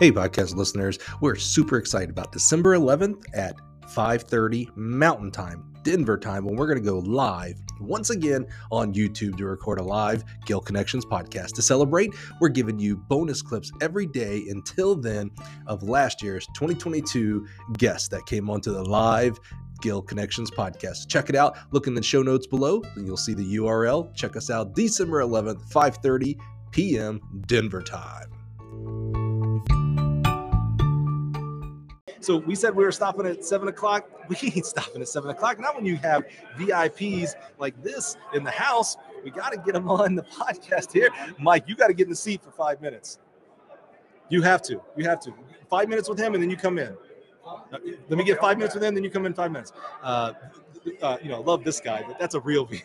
Hey, podcast listeners, we're super excited about December 11th at 5:30 Mountain Time, Denver time, when we're going to go live once again on YouTube to record a live Gill Connections podcast. To celebrate, we're giving you bonus clips every day until then of last year's 2022 guests that came onto the live Gill Connections podcast. Check it out. Look in the show notes below, and you'll see the URL. Check us out December 11th, 5:30 p.m. Denver time. So we said we were stopping at seven o'clock. We ain't stopping at seven o'clock. Not when you have VIPs like this in the house. We got to get them on the podcast here. Mike, you got to get in the seat for five minutes. You have to. You have to. Five minutes with him, and then you come in. Uh, Let me get five minutes with him, then you come in five minutes. Uh, uh, you know, love this guy, but that's a real VIP.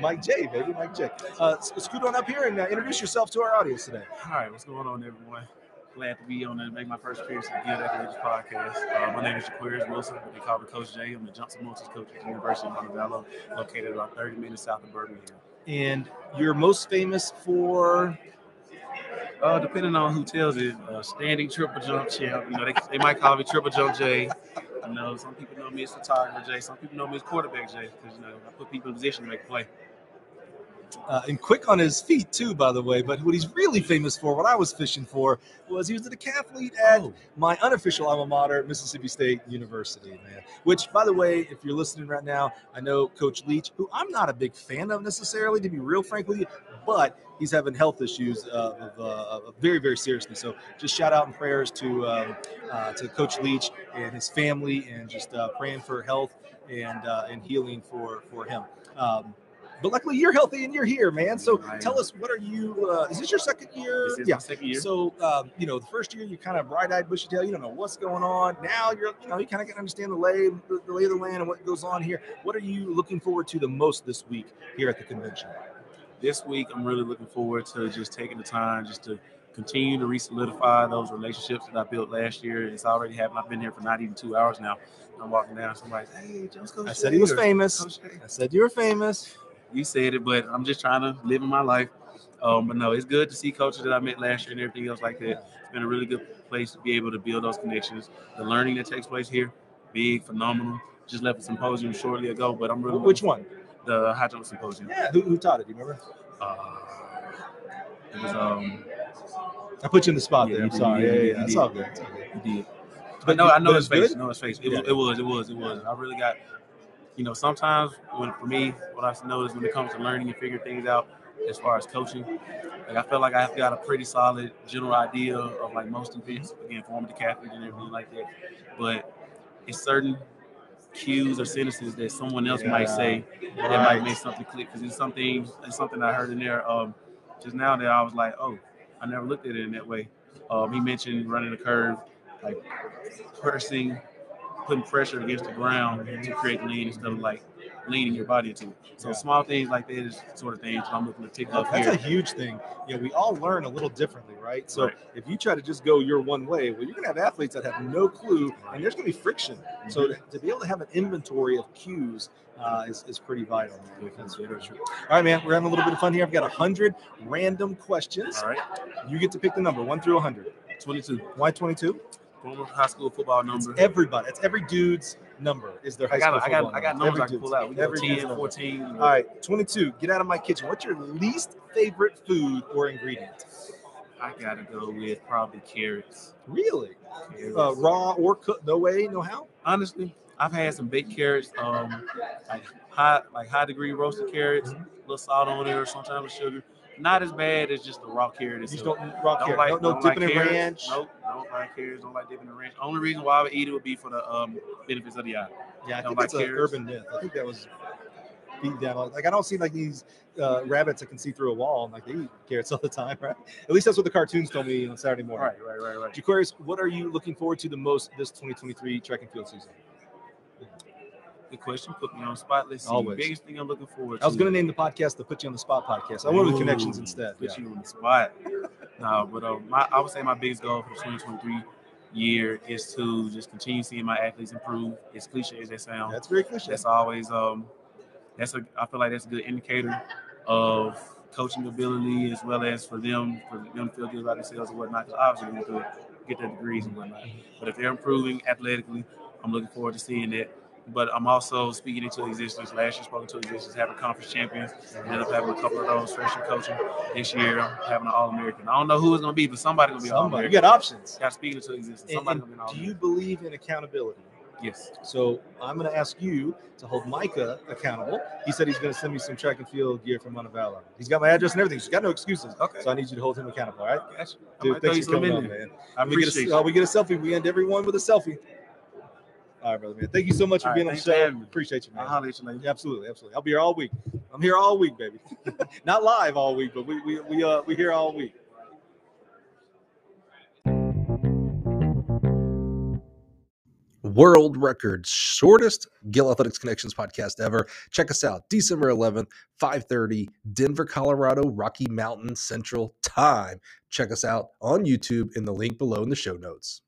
Mike J, baby, Mike J. Uh, scoot on up here and uh, introduce yourself to our audience today. All right, what's going on, everyone? Glad to be on and make my first appearance at the Gill Athletics podcast. Uh, my name is Jaquarious Wilson. They call me Coach J. I'm the jumps and multis coach at the University of Montevallo, located about 30 minutes south of Birmingham. And you're most famous for Uh, depending on who tells it, uh, standing triple jump champ. You know, they, they might call me Triple Jump J. You know, some people know me as photographer J. Some people know me as quarterback J. Because you know, I put people in position to make play. Uh, and quick on his feet too, by the way. But what he's really famous for, what I was fishing for, was he was a decathlete at my unofficial alma mater, Mississippi State University, man. Which, by the way, if you're listening right now, I know Coach Leach, who I'm not a big fan of necessarily, to be real frank with you, but he's having health issues uh, of, uh, very, very seriously. So just shout out and prayers to um, uh, to Coach Leach and his family, and just uh, praying for health and uh, and healing for for him. Um, but luckily, you're healthy and you're here, man. So tell us, what are you? Uh, is this your second year? Yeah. second year. So, um, you know, the first year you kind of bright-eyed, bushy tail. You don't know what's going on. Now you're, you know, you kind of get to understand the lay, the, the lay of the land and what goes on here. What are you looking forward to the most this week here at the convention? this week I'm really looking forward to just taking the time just to continue to re-solidify those relationships that I built last year. It's already happened. I've been here for not even two hours now. I'm walking down, somebody's, hey, Jones Coach I said he was famous. I said you were famous. You said it, but I'm just trying to live in my life. Um, but no, it's good to see coaches that I met last year and everything else like that. It's been a really good place to be able to build those connections. The learning that takes place here, big, phenomenal. Just left a symposium shortly ago, but I'm really Which one? the high jump symposium. Yeah. Who, who taught it? Do you remember? Uh, it was um I put you in the spot Yeah, there. I'm did, sorry. Yeah, yeah, yeah. It's all good. It's all good. He did. But But no, I know his it's face. good? know his face. It, Yeah. was, it was, it was, it was. I really got, you know, sometimes when for me, what I've noticed when it comes to learning and figuring things out as far as coaching, like I feel like I've got a pretty solid general idea of like most events, again, former decathlete and everything like that. But it's certain cues or sentences that someone else might say that Right. might make something click because it's something it's something I heard in there um just now that I was like, oh, I never looked at it in that way. Um, he mentioned running a curve, like pressing, putting pressure against the ground to create lean instead of like leaning your body into it. So Yeah. small things like that is sort of things that I'm looking to pick up That's here. a huge thing. You know, we all learn a little differently, right? So Right. if you try to just go your one way, well, you're gonna have athletes that have no clue, and there's gonna be friction. So Mm-hmm. to, to be able to have an inventory of cues uh, is, is pretty vital. That's. All right, man. We're having a little bit of fun here. I've got a hundred random questions. All right, You get to pick the number one through a hundred. 22, Why 22? Former high school football It's number. everybody. It's every dude's number. Is their high I got, school I got, I got number. numbers I can pull out. We go every dude's 10, 14. you know. All right, 22. Get out of my kitchen. What's your least favorite food or ingredient? I gotta go with probably carrots. Really? Carrots. Uh, raw or cooked? No way, no how? honestly, I've had some baked carrots, um, like high, like high degree roasted carrots, Mm-hmm. a little salt on it or sometimes sugar. Not as bad as just the raw carrot You just don't raw Don't carrot. like, no, no dipping like in ranch. Nope, don't like carrots. Don't like dipping in ranch. Only reason why I would eat it would be for the um, benefits of the eye. Yeah, I don't think like that's an carrots. urban myth. I think that was beat down. Like I don't see like these uh, rabbits that can see through a wall and like they eat carrots all the time, right? At least that's what the cartoons told me on Saturday morning. Right, right, right, right. Jaquarious, what are you looking forward to the most this 2023 track and field season? Good question. Put me on the spot. Let's see. Always. Biggest thing I'm looking forward to. I was going to name the podcast the Put You on the Spot podcast. I went with connections instead. Put Yeah. you on the spot. No, but uh, my, I would say my biggest goal for the 2023 year is to just continue seeing my athletes improve. As cliche as that sounds, That's very cliche. that's always um, that's a I feel like that's a good indicator of coaching ability as well as for them for them to feel good about themselves and whatnot. Because obviously they want to get their degrees and whatnot. But if they're improving athletically, I'm looking forward to seeing that. But I'm also speaking into existence. Last year, spoken into existence, having conference champions. Ended up having a couple of those freshman coaching. This year, I'm having an All American. I don't know who it's going to be, but somebody's going to be All Somebody, you got options. Got speaking into existence. Somebody's going to be do you believe in accountability? Yes. So I'm going to ask you to hold Micah accountable. He said he's going to send me some track and field gear from Montevallo. He's got my address and everything. He's got no excuses. Okay. So I need you to hold him accountable. All right, Gotcha. Dude. might throw you Thanks for coming in on, man. I we get appreciate a, uh, we get a selfie. We end everyone with a selfie. All right, brother, man. Thank you so much for All right, being on the show. having me. Appreciate you, man. I'll holler at you later. Yeah, absolutely, absolutely. I'll be here all week. I'm here all week, baby. Not live all week, but we we we uh we here all week. World record shortest Gill Athletics Connections podcast ever. Check us out December 11th, 5:30, Denver, Colorado, Rocky Mountain Central Time. Check us out on YouTube in the link below in the show notes.